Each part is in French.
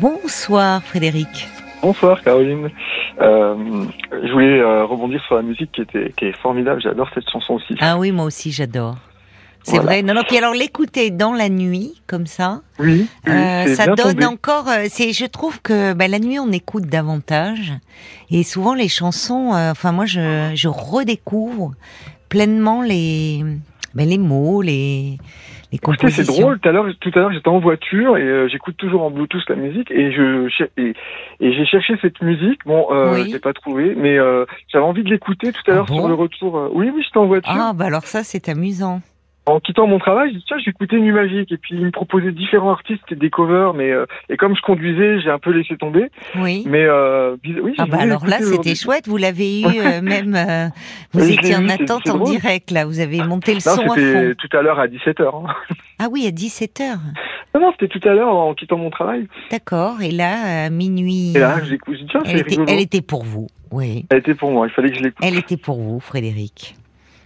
Bonsoir Frédéric. Bonsoir Caroline. Euh, je voulais euh, rebondir sur la musique qui, était, qui est formidable. J'adore cette chanson aussi. Ah oui, moi aussi j'adore. C'est vrai. Non, non. Puis alors l'écouter dans la nuit, comme ça, Oui, oui, euh, ça donne tombé. encore. C'est, je trouve que bah, la nuit on écoute davantage, et souvent les chansons. enfin, moi, je, je redécouvre pleinement les, bah, les mots, les, les Écoutez, c'est drôle. Tout à l'heure, tout à l'heure, j'étais en voiture et euh, j'écoute toujours en Bluetooth la musique et je et, et j'ai cherché cette musique. Bon, euh, Oui. je l'ai pas trouvée, mais euh, j'avais envie de l'écouter tout à Ah l'heure bon sur le retour. euh, Oui, oui, j'étais en voiture. Ah, bah alors ça, c'est amusant. En quittant mon travail, j'ai dit tiens, Nuit Magique et puis il me proposait différents artistes et des covers, mais euh, et comme je conduisais, j'ai un peu laissé tomber. Oui. Mais euh, oui, Ah bah alors là, c'était chouette. Vous l'avez eu euh, même. vous Oui, étiez en eu, attente en drôle. direct là. Vous avez monté le Non, son à fond. tout à l'heure à 17h. Hein. Ah oui, à 17 h Non, non, c'était tout à l'heure en quittant mon travail. D'accord. Et là, à minuit. Et là, tiens, elle, était, elle était pour vous. Oui. Elle était pour moi, il fallait que je l'écoute. Elle était pour vous, Frédéric.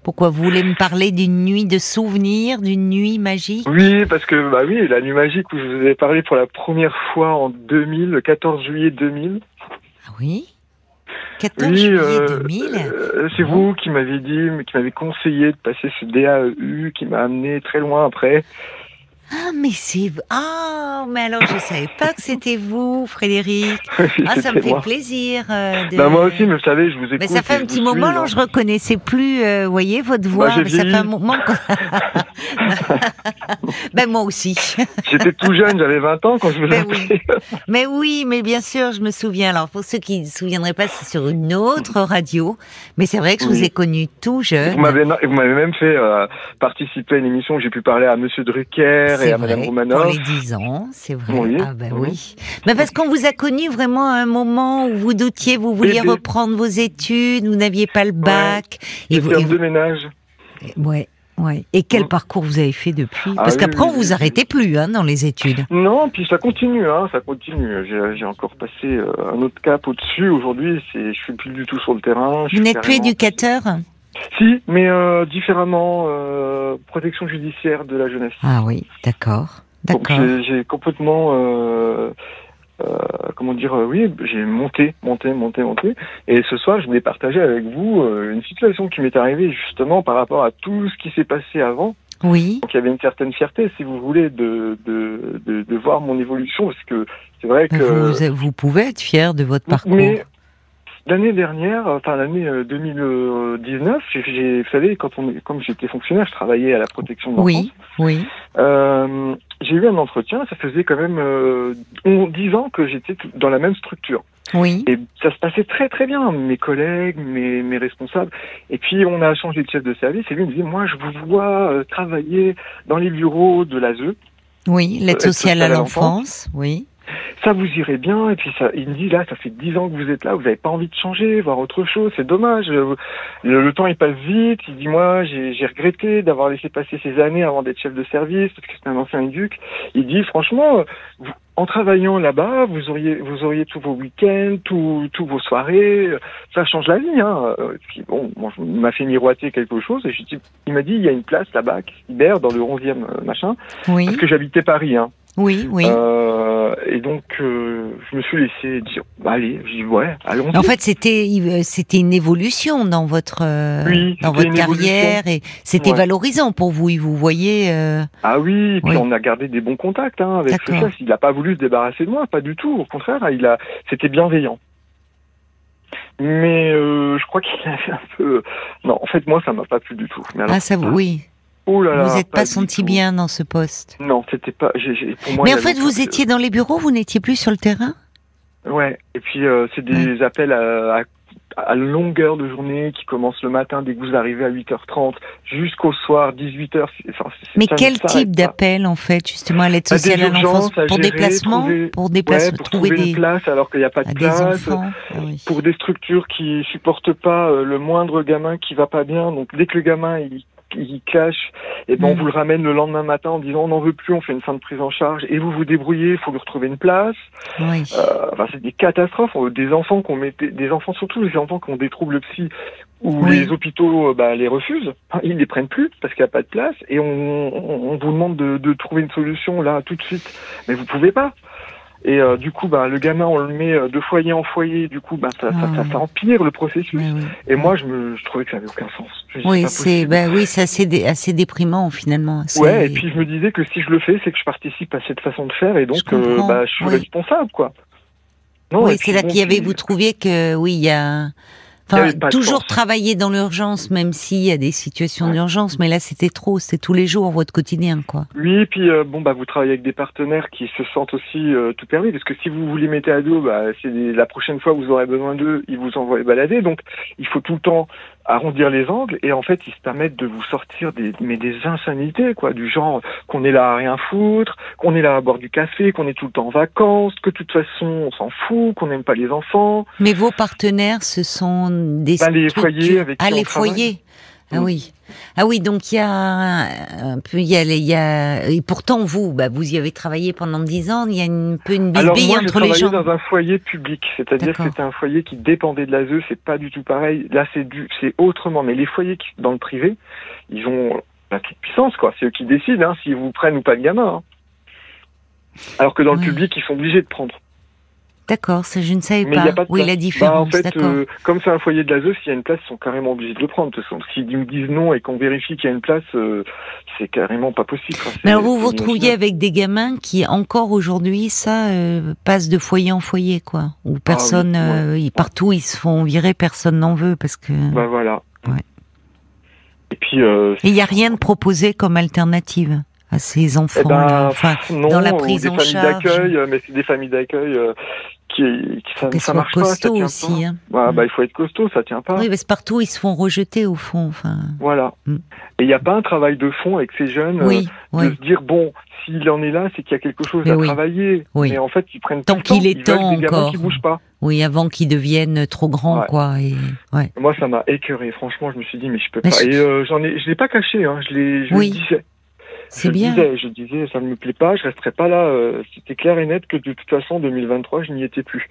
Pourquoi vous voulez me parler d'une nuit de souvenirs, d'une nuit magique? Oui, parce que, bah oui, la nuit magique où je vous ai parlé pour la première fois en 2000, le 14 juillet 2000. Ah oui? 14 Oui, juillet euh, 2000 euh, c'est vous qui m'avez dit, qui m'avez conseillé de passer ce DAEU, qui m'a amené très loin après. Ah, mais c'est. Ah, mais alors je savais pas que c'était vous, Frédéric. Ah, ça me fait moi. plaisir. euh, de... Bah, moi aussi, mais vous savez, je vous écoute. Mais ça fait un petit moment, suis, là, je reconnaissais plus, euh, vous voyez, votre voix. j'ai mais ça fait un moment ben, moi aussi. J'étais tout jeune, j'avais 20 ans quand je vous ai Ben oui. Mais oui, mais bien sûr, je me souviens. Alors, pour ceux qui ne se souviendraient pas, c'est sur une autre radio. Mais c'est vrai que je vous ai connu tout jeune. Vous m'avez, vous m'avez même fait euh, participer à une émission où j'ai pu parler à Monsieur Drucker et à vrai, Madame pour Romanoff. les 10 ans, c'est vrai. Oui, ah ben oui. oui. Mais parce qu'on vous a connu vraiment à un moment où vous doutiez, vous vouliez Bébé. reprendre vos études, vous n'aviez pas le bac. et vous, J'étais et homme vous- de ménage. ouais, ouais. Et quel Mm. parcours vous avez fait depuis? Ah Parce qu'après, oui, on vous arrêtez plus hein, dans les études. Non, puis ça continue, hein, ça continue. J'ai, encore passé euh, un autre cap au-dessus. Aujourd'hui, je suis plus du tout sur le terrain. Vous n'êtes plus éducateur? Si, mais euh, différemment, euh, protection judiciaire de la jeunesse. Ah oui, d'accord. D'accord. j'ai, j'ai complètement, euh, euh, comment dire, euh, oui, j'ai monté, monté, monté, monté. Et ce soir, je voulais partager avec vous euh, une situation qui m'est arrivée justement par rapport à tout ce qui s'est passé avant. Oui, Donc il y avait une certaine fierté, si vous voulez, de, de, de, de voir mon évolution, parce que c'est vrai que... vous, vous pouvez être fier de votre parcours. Mais l'année dernière, enfin l'année euh, 2019, j'ai, j'ai- vous savez, quand on, comme j'étais fonctionnaire, je travaillais à la protection de l'enfance. Oui, oui. Euh, j'ai eu un entretien, ça faisait quand même euh, on- 10 ans que j'étais dans la même structure. Oui, Et ça se passait très très bien, mes collègues, mes, mes responsables. Et puis on a changé de chef de service et lui me disait, moi je vous vois euh, travailler dans les bureaux de l'ASE. oui. L'aide à sociale à l'enfance, oui. Ça vous irait bien. Et puis ça, il me dit là, ça fait dix ans que vous êtes là, vous n'avez pas envie de changer, voir autre chose. C'est dommage. Euh, Le, le temps il passe vite. Il dit moi, j'ai regretté d'avoir laissé passer ces années avant d'être chef de service parce que c'est un ancien éduc. Il dit franchement, euh, vous- en travaillant là-bas, vous auriez vous auriez tous vos week-ends, tous tous vos soirées. Euh, Ça change la vie. Hein. Puis bon, m'a fait miroiter quelque chose. Et je dis, il m'a dit il y a une place là-bas qui se libère dans le 11e euh, machin Oui, parce que j'habitais Paris. Hein. Oui, oui. Euh, et donc, euh, je me suis laissé dire, bah, allez, j'ai dit, ouais, allons-y. En fait, c'était euh, c'était une évolution dans votre euh, Oui, dans votre carrière et c'était Ouais. valorisant pour vous. Vous voyez, euh, ah oui, et puis Oui. on a gardé des bons contacts hein, avec ce chef. Il n'a pas voulu se débarrasser de moi, pas du tout. Au contraire, il a, c'était bienveillant. Mais euh, je crois qu'il avait un peu. Non, en fait, moi, ça m'a pas plu du tout. Mais alors, ah ça, vous- oui. Oh là là, Vous n'êtes pas senti bien dans ce poste? Non, c'était pas. pour moi, Mais en fait, vous étiez dans les bureaux, vous n'étiez plus sur le terrain? Ouais. Et puis euh, c'est des appels à, à à longueur de journée qui commencent le matin dès que vous arrivez à 8h30 jusqu'au soir 18h. Enfin, Mais quel type d'appel en fait, justement, à l'aide Bah, sociale à l'enfance pour déplacement, trouver- pour déplacer, Ouais, pour trouver, trouver des une place alors qu'il n'y a pas de à place. enfants. Ah oui. Pour des structures qui supportent pas euh, le moindre gamin qui va pas bien. Donc dès que le gamin il, il cache, et ben on Mm. vous le ramène le lendemain matin en disant on n'en veut plus, on fait une fin de prise en charge et vous vous débrouillez, il faut lui retrouver une place. Oui. Euh, enfin, c'est des catastrophes. Euh, Des enfants qu'on mettait, des enfants surtout les enfants qui ont des troubles psy où Oui. les hôpitaux euh, bah, les refusent, ils les prennent plus parce qu'il n'y a pas de place et on, on, on vous demande de, de trouver une solution là tout de suite, mais vous pouvez pas. Et euh, du coup, bah, le gamin, on le met euh, de foyer en foyer. Du coup, bah, ça, ça, ça, ça empire le processus. Et moi, je, me, je trouvais que ça avait aucun sens. Je dis, Oui, c'est bah oui, assez, dé- assez déprimant finalement. Ouais, et puis je me disais que si je le fais, c'est que je participe à cette façon de faire, et donc Je euh, bah, je suis oui. responsable, quoi. Non, oui, c'est là bon, qu'il y avait. Vous trouviez que oui, il y a. Enfin, toujours travailler dans l'urgence, même s'il y a des situations Ouais. d'urgence, mais là c'était trop, c'est tous les jours votre quotidien, quoi. Oui, et puis euh, bon bah vous travaillez avec des partenaires qui se sentent aussi euh, tout permis parce que si vous vous les mettez à dos, bah c'est des- la prochaine fois vous aurez besoin d'eux, ils vous envoient balader. Donc il faut tout le temps arrondir les angles et en fait ils se permettent de vous sortir des mais des insanités quoi, du genre qu'on est là à rien foutre, qu'on est là à boire du café, qu'on est tout le temps en vacances, que de toute façon on s'en fout, qu'on n'aime pas les enfants. Mais vos partenaires, ce sont des Bah, les foyers avec qui ah on les travaille. Ah oui, ah oui, donc il y a un peu, il y a, y a, et pourtant vous, bah vous y avez travaillé pendant dix ans, il y a une peu une Alors moi j'ai entre les gens. dans un foyer public, c'est-à-dire que c'était un foyer qui dépendait de l'ASE, c'est pas du tout pareil. Là c'est du, c'est autrement. Mais les foyers qui dans le privé, ils ont la toute puissance quoi. C'est eux qui décident hein, s'ils vous prennent ou pas le gamin. hein. Alors que dans Ouais. le public, ils sont obligés de prendre. D'accord, ça je ne savais Mais pas. n'y pas oui, place. la Bah, différence, en fait, d'accord. euh, comme c'est un foyer de l'ASE, s'il y a une place, ils sont carrément obligés de le prendre. De toute façon, s'ils nous disent non et qu'on vérifie qu'il y a une place, euh, c'est carrément pas possible. Mais alors vous vous retrouviez avec des gamins qui encore aujourd'hui ça euh, passe de foyer en foyer quoi, où personne, Ah oui, ils- partout ils se font virer, personne n'en veut parce que Bah voilà. Ouais. Et puis. Il y a rien de proposé comme alternative à ces Eh enfants. ben. Enfin, non, dans la prise des en familles charge. d'accueil, euh, mais c'est des familles d'accueil euh, qui, qui ça, marche pas, ça costauds tient aussi. Hein. Ouais, Mm. bah, il faut être costaud, ça tient pas. Oui, parce que partout ils se font rejeter au fond. Enfin, Voilà. Mm. Et il n'y a pas un travail de fond avec ces jeunes euh, oui, de se dire bon, s'il en est là, c'est qu'il y a quelque chose Mais à oui. travailler. Oui. Mais en fait, ils prennent Tant tout le temps, qu'il est ils temps des encore. qui bougent pas. Oui, avant qu'ils deviennent trop grands, Ouais. quoi. Et ouais. Moi, ça m'a écœuré. Franchement, je me suis dit mais je peux Mais pas. je- Et euh, j'en ai, je l'ai pas caché. Hein. Je l'ai, je Oui. le disais. C'est je bien. Disais, je disais, ça ne me plaît pas, je resterai pas là. euh, C'était clair et net que de toute façon, 2023, je n'y étais plus.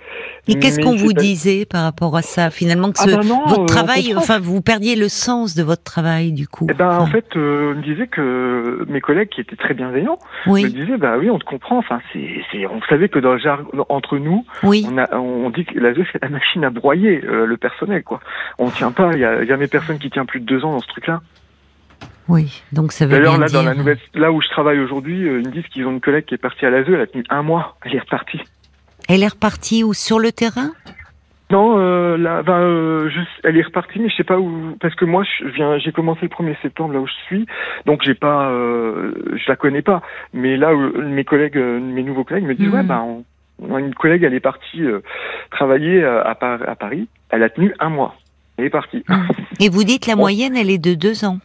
Et qu'est-ce qu'on vous pas- disait par rapport à ça Finalement, que Ah ce- ben non, euh, votre on travail, enfin, vous perdiez le sens de votre travail, du coup. Eh ben, en fait, euh, on me disait que mes collègues qui étaient très bienveillants me disaient, bah oui, on te comprend. Enfin, c'est, c'est, on savait que dans le jargon, entre nous, oui. on a, on dit que la c'est la machine à broyer euh, le personnel, quoi. On tient pas. Il y a jamais personne qui tient plus de deux ans dans ce truc-là. Oui, donc ça veut D'ailleurs, bien là, dans dire. la nouvelle, là où je travaille aujourd'hui, euh, ils me disent qu'ils ont une collègue qui est partie à l'ASE, elle a tenu un mois, elle est repartie. Elle est repartie où? Sur le terrain? Non, euh, là, ben, euh, je, elle est repartie, mais je sais pas où, parce que moi, je viens, j'ai commencé le 1er septembre là où je suis, donc j'ai pas, euh, je la connais pas. Mais là, où mes collègues, euh, mes nouveaux collègues me disent, ouais, ben, on, on a une collègue, elle est partie euh, travailler euh, à, Par- à Paris, elle a tenu un mois, elle est partie. Et vous dites la moyenne, elle est de deux ans.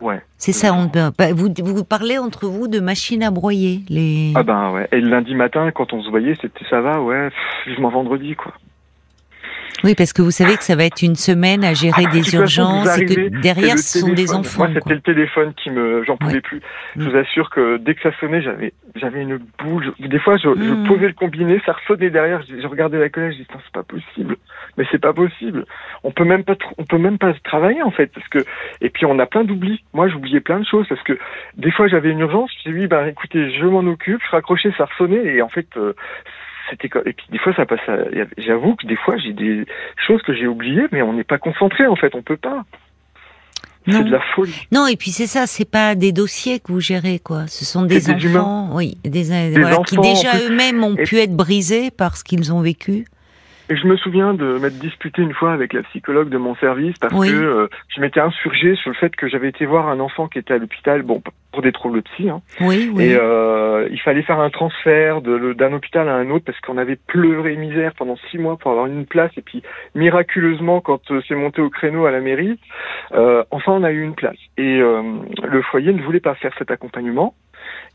Ouais. C'est ça, on, bah, vous, vous parlez entre vous de machine à broyer. Les... Ah ben ouais. Et le lundi matin, quand on se voyait, c'était ça va, ouais, pff, vivement vendredi, quoi. Oui, parce que vous savez que ça va être une semaine à gérer Ah, de des façon, urgences et que derrière, ce sont des enfants. Moi, c'était le téléphone qui me, j'en pouvais Ouais. plus. Mm. Je vous assure que dès que ça sonnait, j'avais, j'avais une boule. Des fois, je, je Mm. posais le combiné, ça ressonnait derrière. Je, je regardais la collègue, je disais, c'est pas possible. Mais c'est pas possible. On peut même pas, on peut même pas travailler en fait, parce que. Et puis on a plein d'oublis. Moi, j'oubliais plein de choses parce que des fois, j'avais une urgence. Je dis oui, ben écoutez, je m'en occupe. Je raccrochais, ça ressonnait et en fait. euh, c'était et puis des fois ça passe à- j'avoue que des fois j'ai des choses que j'ai oubliées mais on n'est pas concentré en fait on peut pas. C'est de la folie. Non, et puis c'est ça, c'est pas des dossiers que vous gérez, quoi. Ce sont des, enfants, oui, des, voilà, qui déjà eux-mêmes ont Et- pu être brisés par ce qu'ils ont vécu. Et je me souviens de m'être disputé une fois avec la psychologue de mon service parce Oui. que euh, je m'étais insurgé sur le fait que j'avais été voir un enfant qui était à l'hôpital, bon, pour des troubles psy, hein, Oui, oui. et euh, il fallait faire un transfert de d'un hôpital à un autre parce qu'on avait pleuré misère pendant six mois pour avoir une place et puis miraculeusement quand euh, c'est monté au créneau à la mairie, euh, enfin on a eu une place. Et euh, le foyer ne voulait pas faire cet accompagnement.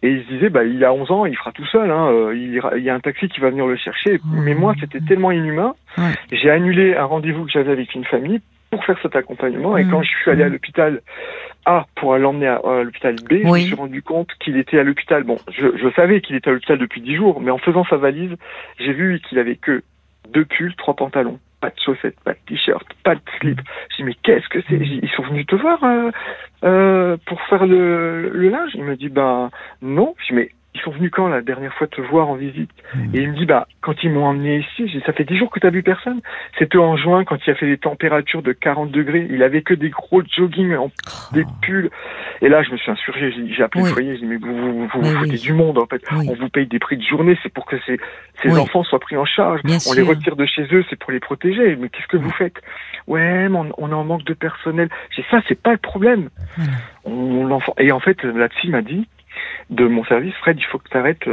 Et il se disait, bah, il a 11 ans, il fera tout seul. Hein, euh, il, ira- il y a un taxi qui va venir le chercher. Mais moi, c'était tellement inhumain. Ouais. J'ai annulé un rendez-vous que j'avais avec une famille pour faire cet accompagnement. Et quand je suis allé à l'hôpital A pour l'emmener à, à l'hôpital B, je me suis rendu compte qu'il était à l'hôpital. Bon, je, je savais qu'il était à l'hôpital depuis 10 jours, mais en faisant sa valise, j'ai vu qu'il avait que deux pulls, trois pantalons, pas de chaussettes, pas de t-shirt, pas de slip. J'ai dit mais qu'est-ce que c'est? Ils sont venus te voir euh, euh, pour faire le, le linge? Il me dit ben non. Je dis mais ils sont venus quand la dernière fois te voir en visite Et il me dit, bah, quand ils m'ont emmené ici, j'ai dit, ça fait dix jours que t'as vu personne. C'était en juin quand il a fait des températures de 40 degrés. Il avait que des gros jogging, en, des pulls. Et là, je me suis insurgé. J'ai j'ai appelé Oui. le foyer. J'ai dit, mais vous vous, vous, foutez oui. du monde, en fait. Oui. On vous paye des prix de journée. C'est pour que ces, ces enfants soient pris en charge. Bien on les retire de chez eux. C'est pour les protéger. Mais qu'est-ce que vous faites? Ouais, mais on, on est en manque de personnel. J'ai dit, ça, c'est pas le problème. On, l'enfant. Et en fait, la psy m'a dit, de mon service, Fred, il faut que tu arrêtes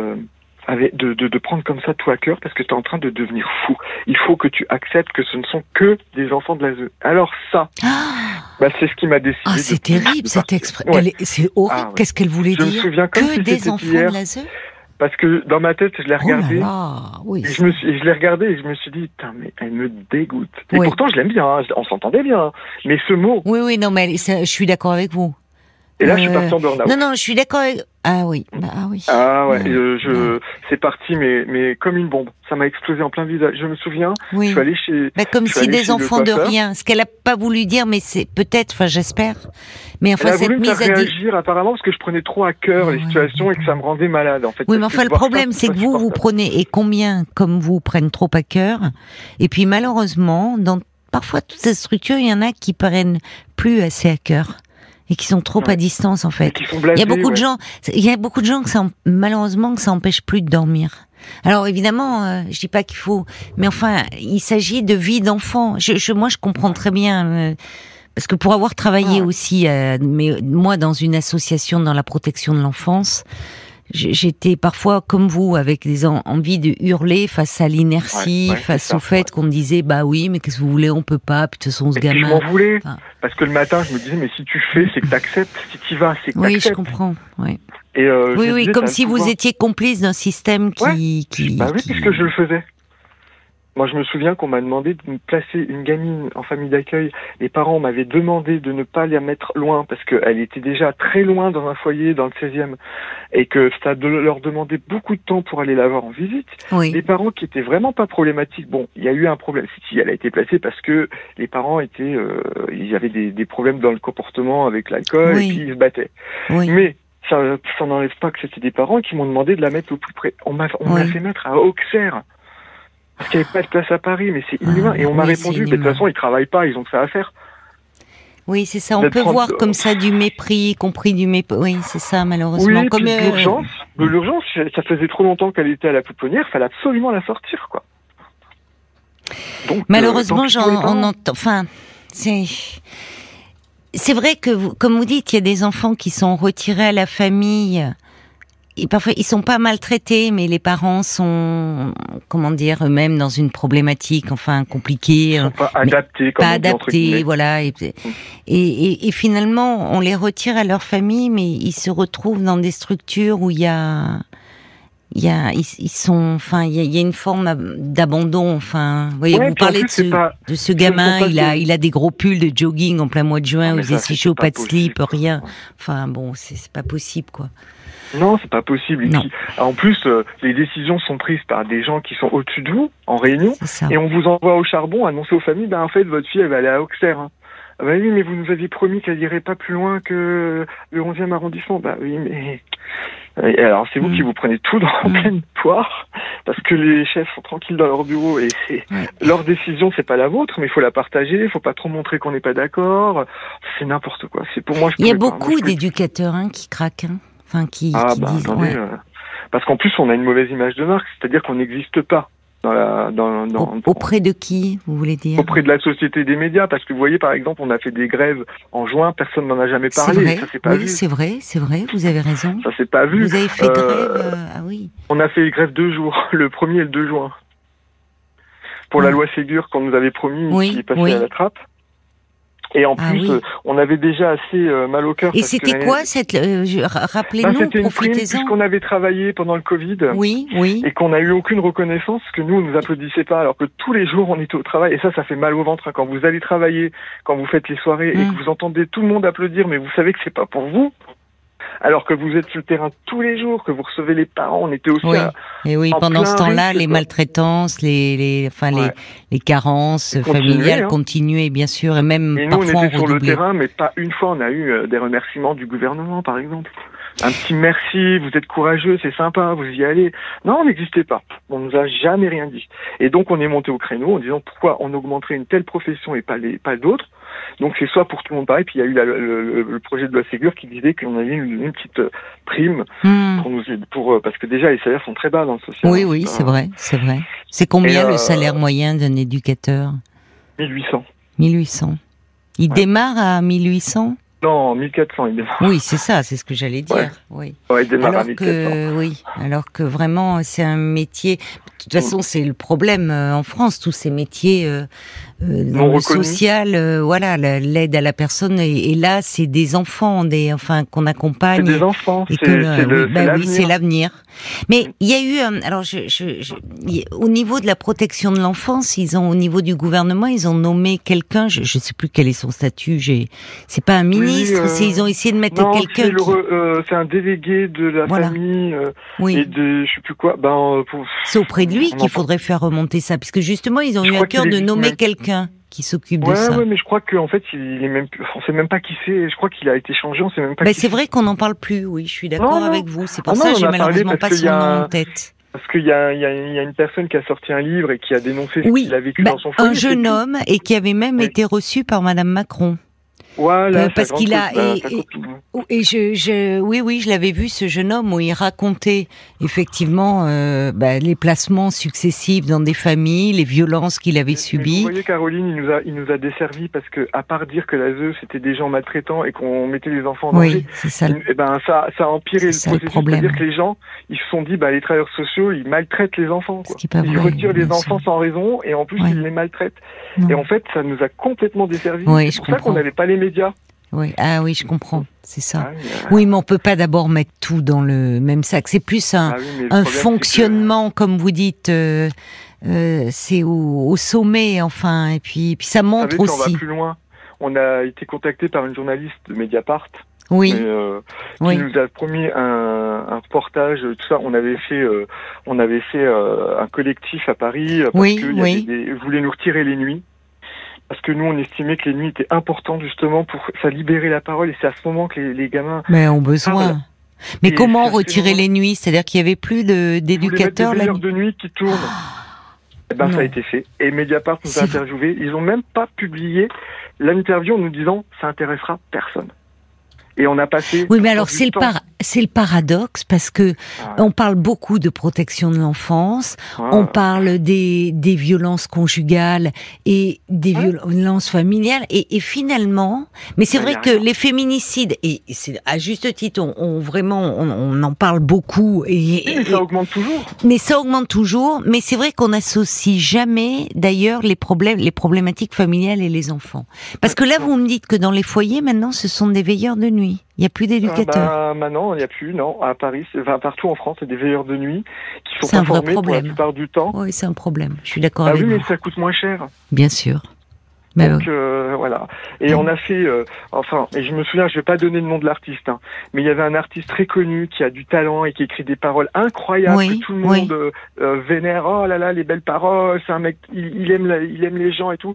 avec, de, de, de prendre comme ça tout à cœur parce que tu es en train de devenir fou. Il faut que tu acceptes que ce ne sont que des enfants de l'ASE. Alors ça, Ah, bah, c'est ce qui m'a décidé. ah, c'est terrible cette expression. Ouais. C'est horrible. Ah, ouais. Qu'est-ce qu'elle voulait Je me dire souviens comme Que si des enfants hier. de l'ASE Parce que dans ma tête, je l'ai Oh là regardé. là, oui. Et je, me suis, je l'ai regardé et je me suis dit, putain, mais elle me dégoûte. Et Oui. pourtant, je l'aime bien, hein, on s'entendait bien. hein. Mais ce mot, Oui, oui, non, mais elle- ça, je suis d'accord avec vous. et là, je suis Euh, parti en burn-out. Non, non, je suis d'accord avec. Ah oui, bah, ah oui. Ah ouais, Ouais. euh, je, c'est parti, mais, mais comme une bombe. Ça m'a explosé en plein visage. Je me souviens, je oui. suis allé chez, Bah, comme je si des enfants de rien. Ce qu'elle a pas voulu dire, mais c'est peut-être, enfin j'espère. Mais enfin Elle a cette voulu me faire mise à réagir apparemment parce que je prenais trop à cœur les situations et que ça me rendait malade en fait. Oui, mais enfin le problème, c'est que vous, vous prenez et combien comme vous prennent trop à cœur. Et puis malheureusement, dans parfois toutes ces structures, il y en a qui prennent plus assez à cœur et qui sont trop Ouais. à distance en fait. Il y a beaucoup de gens, il y a beaucoup de gens que ça, en- malheureusement, que ça empêche plus de dormir. Alors évidemment, euh, je dis pas qu'il faut, mais enfin, il s'agit de vie d'enfant. Je, je, moi, je comprends très bien. euh, parce que pour avoir travaillé Ah. aussi, euh, mais moi dans une association dans la protection de l'enfance, j'étais parfois comme vous avec des en- envies de hurler face à l'inertie, Ouais, ouais, face ça, au fait qu'on me disait bah oui, mais qu'est-ce que vous voulez, on peut pas, puis de toute façon ce Et puis je gamin. m'en voulais Enfin. parce que le matin je me disais mais si tu fais c'est que t'acceptes, si tu vas c'est que Oui, je comprends. Oui, Et euh, je oui, oui disais, comme si vous étiez complice d'un système qui, qui, Bah oui qui- puisque je le faisais. Moi, je me souviens qu'on m'a demandé de me placer une gamine en famille d'accueil. Les parents m'avaient demandé de ne pas la mettre loin parce qu'elle était déjà très loin dans un foyer dans le 16e et que ça de leur demandait beaucoup de temps pour aller la voir en visite. Oui. Les parents qui étaient vraiment pas problématiques, bon, il y a eu un problème. Si elle a été placée parce que les parents étaient, euh, il y avait des, des problèmes dans le comportement avec l'alcool Oui. et puis ils se battaient. Oui. Mais ça, ça n'enlève pas que c'était des parents qui m'ont demandé de la mettre au plus près. On m'a, on fait mettre à Auxerre. Parce qu'il n'y avait pas de place à Paris, mais c'est inhumain. Ah, et on m'a oui, répondu, mais de toute façon, ils travaillent pas, ils ont que ça à faire. Oui, c'est ça. On peut en- voir comme ça du mépris, y compris du mépris. Oui, c'est ça, malheureusement. Oui, comme euh, l'urgence, ça faisait trop longtemps qu'elle était à la pouponnière, fallait absolument la sortir, quoi. Donc, euh, Malheureusement, j'en, entend. Enfin, c'est. C'est vrai que, vous, comme vous dites, il y a des enfants qui sont retirés à la famille. Et parfois, ils sont pas maltraités, mais les parents sont, comment dire, eux-mêmes dans une problématique, enfin, compliquée. Ils sont pas adaptés, comme pas adaptés, voilà. Et, et, et- finalement, on les retire à leur famille, mais ils se retrouvent dans des structures où il y a, il y a, ils, ils sont, enfin, il y a, il y a une forme d'abandon. Enfin, vous voyez, Ouais, vous parlez de ce, pas- de ce gamin, il a, il a des gros pulls de jogging en plein mois de juin, Non, où il ça, si chaud, pas pas de slip, rien. Enfin, bon, c'est c'est pas possible, quoi. Non, c'est pas possible. Et Non. puis, en plus, euh, les décisions sont prises par des gens qui sont au-dessus de vous, en réunion, et on vous envoie au charbon, annoncer aux familles, ben en fait, votre fille, elle va aller à Auxerre. Hein. Ah bah oui, mais vous nous aviez promis qu'elle irait pas plus loin que le 11e arrondissement. Bah oui, mais... Et alors, c'est vous Mm. qui vous prenez tout dans Mm. pleine poire, parce que les chefs sont tranquilles dans leur bureau, et c'est Ouais. leur décision, c'est pas la vôtre, mais il faut la partager, il faut pas trop montrer qu'on n'est pas d'accord. C'est n'importe quoi. C'est pour moi, je Il y a beaucoup d'éducateurs hein, qui craquent, hein. Enfin, qui, ah qui bah disent. attendez, ouais. euh, parce qu'en plus on a une mauvaise image de marque, c'est-à-dire qu'on n'existe pas dans la dans, dans- Au- Auprès de qui, vous voulez dire auprès de la société des médias, parce que vous voyez par exemple on a fait des grèves en juin, personne n'en a jamais parlé, vrai, ça s'est pas oui, vu, c'est vrai, c'est vrai, vous avez raison. ça s'est pas vu. Vous avez fait Euh, grève, euh, ah oui. On a fait grève deux jours, le premier et le 2 juin, pour la loi Ségur qu'on nous avait promis, Oui, qui est passée à la trappe. Et en Ah plus, oui. euh, on avait déjà assez euh, mal au cœur. Et c'était quoi cette euh, Ben, Rappelez-nous, C'était une prime profitez-en. puisqu'on avait travaillé pendant le Covid. Oui, oui. et qu'on n'a eu aucune reconnaissance, que nous, on nous applaudissait pas, alors que tous les jours, on était au travail. Et ça, ça fait mal au ventre. hein. Quand vous allez travailler, quand vous faites les soirées et Mm. que vous entendez tout le monde applaudir, mais vous savez que c'est pas pour vous, alors que vous êtes sur le terrain tous les jours, que vous recevez les parents, on était aussi Oui. à- Et oui, en pendant ce temps-là, les maltraitances, les, les, enfin les, Ouais. les carences Et familiales hein. continuaient, bien sûr, et même Et nous, on parfois était on sur le terrain, mais pas une fois, on a eu euh, des remerciements du gouvernement, par exemple. un petit merci, vous êtes courageux, c'est sympa, vous y allez. Non, on n'existait pas. On nous a jamais rien dit. Et donc on est monté au créneau en disant pourquoi on augmenterait une telle profession et pas les pas d'autres. Donc c'est soit pour tout le monde pareil, puis il y a eu la- le, le- le projet de loi Ségur qui disait qu'on avait une, une petite euh, prime Hmm. pour nous pour euh, parce que déjà les salaires sont très bas dans le social. Oui, oui, c'est vrai, c'est vrai. C'est combien Et, euh, le salaire moyen d'un éducateur? 1800. 1800. Il Ouais. démarre à 1800 Non, 1400 il démarre. Oui, c'est ça, c'est ce que j'allais dire. Ouais. Oui. Ouais, il démarre à Alors 1400. que oui, alors que vraiment c'est un métier. De toute façon, c'est le problème en France, tous ces métiers euh, dans Non le reconnus. social, euh, voilà, la- l'aide à la personne. Et, et là, c'est des enfants, des enfin qu'on C'est accompagne. des enfants, Et c'est oui, bah oui, l'avenir. Mais il y a eu, euh, alors je, je, je- au niveau de la protection de l'enfance, ils ont, au niveau du gouvernement, ils ont nommé quelqu'un. Je, je sais plus quel est son statut. J'ai, c'est pas un ministre, euh, c'est ils ont essayé de mettre c'est quelqu'un. qui- euh, c'est un délégué de la Voilà. famille euh, et Oui, de je sais plus quoi. Ben euh, pour- c'est auprès de lui qu'il faudrait faire remonter ça, puisque justement, ils ont eu à cœur de nommer même. Quelqu'un qui s'occupe de ça. ouais, mais je crois qu'en fait, il est même, on sait même pas qui c'est. Je crois qu'il a été changé, on sait même pas. Qui c'est vrai qu'on n'en parle plus. Oui, je suis d'accord avec vous. C'est pour Ah ça que j'ai malheureusement pas son a nom en tête. Parce qu'il y a, y, y une personne qui a sorti un livre et qui a dénoncé ce Oui, qu'il a vécu Ben, dans son foyer. un jeune homme et qui avait même Oui. été reçu par Madame Macron. Voilà, Euh, parce qu'il a- et- et- Et je, je, oui, oui, je l'avais vu ce jeune homme où il racontait effectivement euh, bah, les placements successifs dans des familles, les violences qu'il avait Mais Vous subies. voyez, Caroline, il nous a, il nous a desservi parce que, à part dire que la ZEU c'était des gens maltraitants et qu'on mettait les enfants en danger, Oui, c'est ça. eh ben ça, ça a empiré le ça processus. problème. C'est-à-dire que les gens, ils se sont dit, bah les travailleurs sociaux, ils maltraitent les enfants. Ce Quoi. pas Ils vrai, retirent les enfants sans raison et en plus Ouais. ils les maltraitent. Non. Et en fait, ça nous a complètement desservi. Oui, c'est pour ça qu'on n'avait pas les médias. Oui. Ah oui, je comprends. C'est ça. Ah oui, euh, Oui, mais on peut pas d'abord mettre tout dans le même sac. C'est plus un, ah oui, un que- fonctionnement, comme vous dites. euh, euh, c'est au, au sommet, enfin, et puis, puis ça Vous montre savez, si on va aussi. plus loin. On a été contacté par une journaliste de Mediapart Oui, mais, euh, qui oui, nous a promis un, un reportage, tout ça. On avait fait, on avait fait un collectif à Paris parce Oui, que il y oui. des, voulaient nous retirer les nuits. Parce que nous, on estimait que les nuits étaient importantes justement pour ça libérer la parole. Et c'est à ce moment que les, les gamins mais ont besoin. voilà. Mais Et comment retirer les nuits? C'est-à-dire qu'il y avait plus d'éducateurs nuit. de nuit qui tournent? Eh ben, Non. ça a été fait. Et Mediapart nous a interviewés. Ils ont même pas publié l'interview en nous disant ça intéressera personne. Et on a passé. Oui, mais alors c'est le par- c'est le paradoxe parce que Ah, on parle beaucoup de protection de l'enfance, on parle des des violences conjugales et des violences familiales et, et finalement, mais c'est Bah, vrai que les féminicides et c'est à juste titre, on, on- vraiment on, on en parle beaucoup et, Oui, mais et- ça augmente toujours. mais ça augmente toujours. Mais c'est vrai qu'on n'associe jamais, d'ailleurs, les problèmes, les problématiques familiales et les enfants. Parce que là, vous me dites que dans les foyers, maintenant, ce sont des veilleurs de nuit. Il n'y a plus d'éducateurs. Bah, maintenant, il n'y a plus, non. À Paris, enfin, partout en France, il y a des veilleurs de nuit qui sont pas formés pour la plupart du temps. Oui, c'est un problème. Je suis d'accord Ah avec oui, vous. mais ça coûte moins cher. Bien sûr. Donc euh, voilà. Et on a fait, euh, enfin, et je me souviens, je vais pas donner le nom de l'artiste, hein, mais il y avait un artiste très connu qui a du talent et qui écrit des paroles incroyables Oui, que tout le oui. monde euh, euh, vénère. Oh là là, les belles paroles, c'est un mec, il, il aime, la- il aime les gens et tout.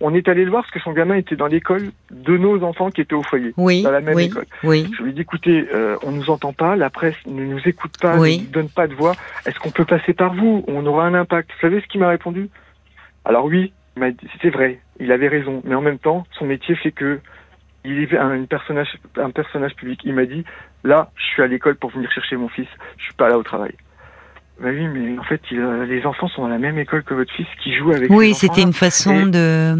On est allé le voir parce que son gamin était dans l'école de nos enfants qui étaient au foyer. Oui, dans la même école. oui. Je lui ai dit, écoutez, euh, on nous entend pas, la presse ne nous écoute pas, ne nous donne pas de voix. Est-ce qu'on peut passer par vous? On aura un impact. Vous savez ce qu'il m'a répondu? Alors oui, c'est vrai, il avait raison, mais en même temps, son métier fait que il est un, personnage, un personnage public. Il m'a dit, là, je suis à l'école pour venir chercher mon fils, je suis pas là au travail. Bah oui, mais en fait, il, a- les enfants sont à la même école que votre fils qui joue avec. Oui, c'était une façon de,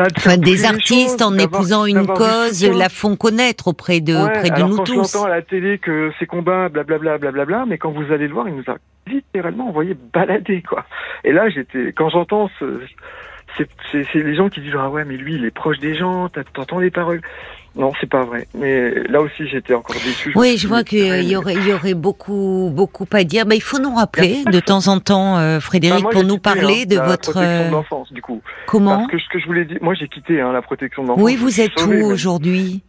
enfin, des artistes choses, en épousant une cause, la font connaître auprès de, Ouais, auprès de alors nous quand tous. l'entends à la télé que ces combats, blablabla, blablabla, mais quand vous allez le voir, il nous a littéralement envoyé balader, quoi. Et là, j'étais, quand j'entends ce, c'est, les gens qui disent, ah ouais, mais lui, il est proche des gens, t'entends les paroles. Non, c'est pas vrai. Mais là aussi, j'étais encore déçu. Oui, je vois qu'il y mais- aurait, il y aurait beaucoup, beaucoup à dire. Ben, il faut nous rappeler de temps en temps, euh, Frédéric, moi, pour nous quitté, parler hein, de la votre protection euh, de l'enfance, du coup. comment. Parce que ce que je voulais dire, moi, j'ai quitté hein, la protection de l'enfance. Oui, vous êtes sauvé, où aujourd'hui?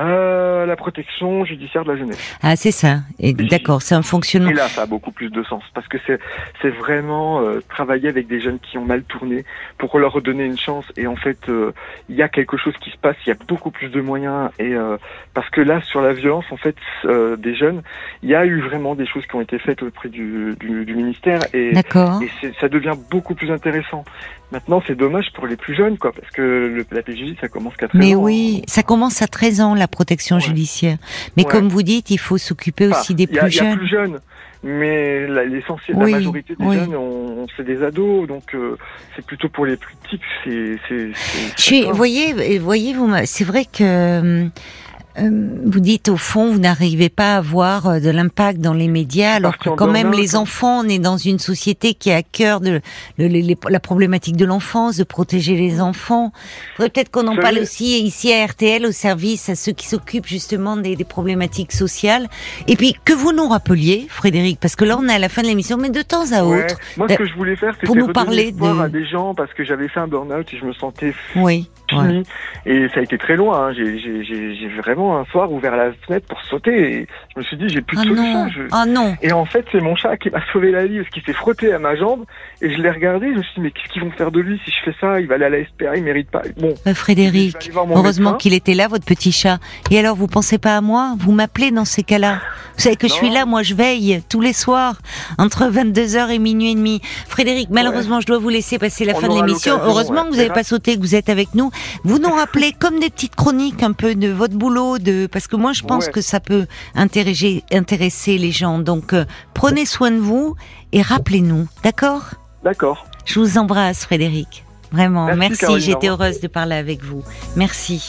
Euh, La protection judiciaire de la jeunesse. Ah, c'est ça. Et d'accord, c'est un fonctionnement. Et là, ça a beaucoup plus de sens parce que c'est c'est vraiment euh, travailler avec des jeunes qui ont mal tourné pour leur redonner une chance. Et en fait, euh, il y a quelque chose qui se passe. Il y a beaucoup plus de moyens. Et euh, parce que là, sur la violence, en fait, des jeunes, il y a eu vraiment des choses qui ont été faites auprès du, du, du ministère. Et, et ça devient beaucoup plus intéressant. Maintenant, c'est dommage pour les plus jeunes, quoi, parce que le, la PJJ, ça commence qu'à 13 Mais ans. Mais oui, ça commence à 13 ans, la protection judiciaire. Mais comme vous dites, il faut s'occuper aussi des plus jeunes. Il y a plus jeunes, mais l'essentiel, la majorité des jeunes, on, c'est des ados, donc euh, c'est plutôt pour les plus petits. C'est, voyez, voyez, vous, c'est vrai que euh, vous dites au fond, vous n'arrivez pas à avoir euh, de l'impact dans les médias, alors que quand même les enfants, on est dans une société qui a à cœur de, la problématique de l'enfance, de protéger les enfants. Faudrait peut-être qu'on en parle aussi ici à RTL, au service à ceux qui s'occupent justement des, problématiques sociales. Et puis que vous nous rappeliez, Frédéric, parce que là on est à la fin de l'émission, mais de temps à autre. Moi, ce que je voulais faire, c'était nous parler de... à des gens parce que j'avais fait un burn-out et je me sentais oui. Et ça a été très loin. Hein. J'ai vraiment un soir ouvert la fenêtre pour sauter et je me suis dit j'ai plus de ah solution. Ah non. Et en fait c'est mon chat qui m'a sauvé la vie parce qu'il s'est frotté à ma jambe et je l'ai regardé. Je me suis dit mais qu'est-ce qu'ils vont faire de lui si je fais ça? Il va aller à la SPA, il mérite pas. Bon. Bah, Frédéric, heureusement qu'il était là votre petit chat. Et alors vous pensez pas à moi? Vous m'appelez dans ces cas-là Vous savez que je suis là, moi je veille tous les soirs entre 22h et minuit et demi. Frédéric, malheureusement je dois vous laisser passer la fin de l'émission. Heureusement que vous n'avez pas sauté, que vous êtes avec nous. Vous nous rappelez comme des petites chroniques un peu de votre boulot, de parce que moi je pense que ça peut intéresser, intéresser les gens. Donc euh, prenez soin de vous et rappelez-nous, d'accord? D'accord. Je vous embrasse, Frédéric. Vraiment, merci. merci. J'étais heureuse de parler avec vous. Merci.